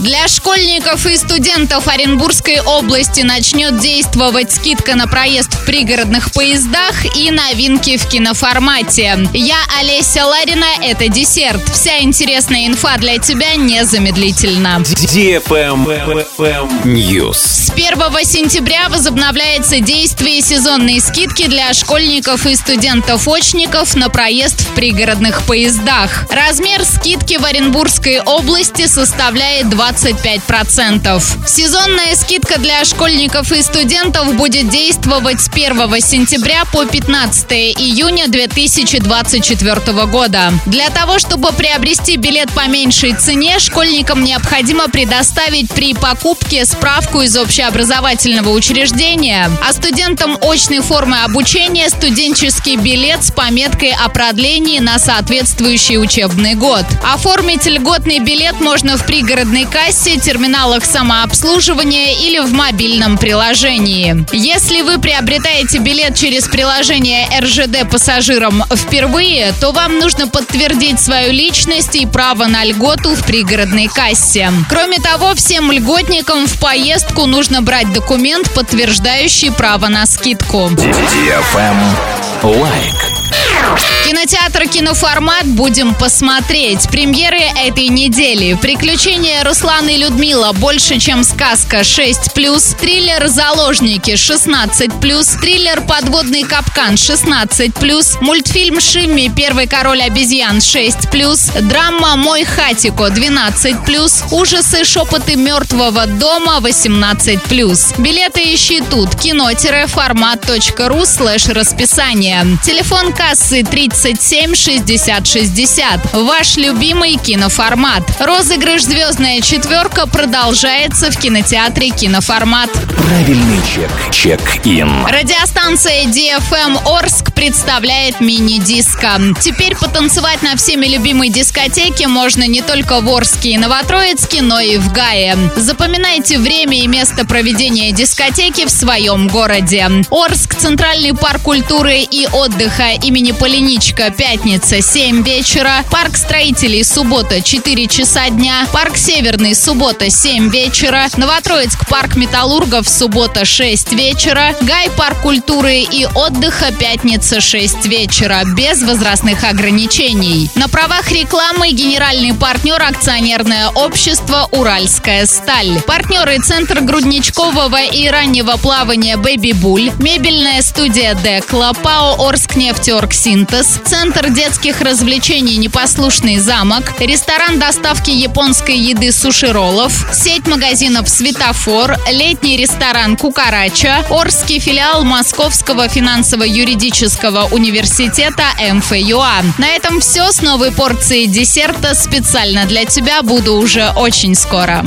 Для школьников и студентов Оренбургской области начнет действовать скидка на проезд в пригородных поездах и новинки в киноформате. Я Олеся Ларина, это десерт. Вся интересная инфа для тебя незамедлительно. News. С 1 сентября возобновляется действие сезонной скидки для школьников и студентов-очников на проезд в пригородных поездах. Размер скидки в Оренбургской области составляет 20 25%. Сезонная скидка для школьников и студентов будет действовать с 1 сентября по 15 июня 2024 года. Для того, чтобы приобрести билет по меньшей цене, школьникам необходимо предоставить при покупке справку из общеобразовательного учреждения, а студентам очной формы обучения студенческий билет с пометкой о продлении на соответствующий учебный год. Оформить льготный билет можно в пригородной кассе, терминалах самообслуживания или в мобильном приложении. Если вы приобретаете билет через приложение РЖД пассажирам впервые, то вам нужно подтвердить свою личность и право на льготу в пригородной кассе. Кроме того, всем льготникам в поездку нужно брать документ, подтверждающий право на скидку. Лайк. Кинотеатр «Киноформат» будем посмотреть. Премьеры этой недели. Приключения Руслана и Людмилы больше, чем сказка 6+, триллер «Заложники» 16+, триллер «Подводный капкан» 16+, мультфильм «Шимми. Первый король обезьян» 6+, драма «Мой Хатико» 12+, ужасы «Шепоты мертвого дома» 18+. Билеты ищи тут. кино-формат.ру слэш расписание. Телефон кассы 37 60 60. Ваш любимый киноформат. Розыгрыш «Звездная четверка» продолжается в кинотеатре «Киноформат». Правильный чек. Check-in. Радиостанция DFM Орск представляет мини-диско. Теперь потанцевать на всеми любимой дискотеке можно не только в Орске и Новотроицке, но и в Гае. Запоминайте время и место проведения дискотеки в своем городе. Орск, Центральный парк культуры и отдыха имени Поляничко, пятница, 7 вечера. Парк строителей, суббота, 4 часа дня. Парк Северный, суббота, 7 вечера. Новотроицк, парк металлургов, суббота, 6 вечера. Гай, парк культуры и отдыха, пятница, 6 вечера. Без возрастных ограничений. На правах рекламы генеральный партнер акционерное общество «Уральская сталь». Партнеры Центр грудничкового и раннего плавания «Бэби Буль», мебельная студия «Декла», ПАО «Орскнефтеоргсинтез», Центр детских развлечений «Непослушный замок», ресторан доставки японской еды «Суши-роллов», сеть магазинов «Светофор», летний ресторан «Кукарача», Орский филиал Московского финансово-юридического университета МФЮА. На этом все с новой порцией десерта специально для тебя буду уже очень скоро.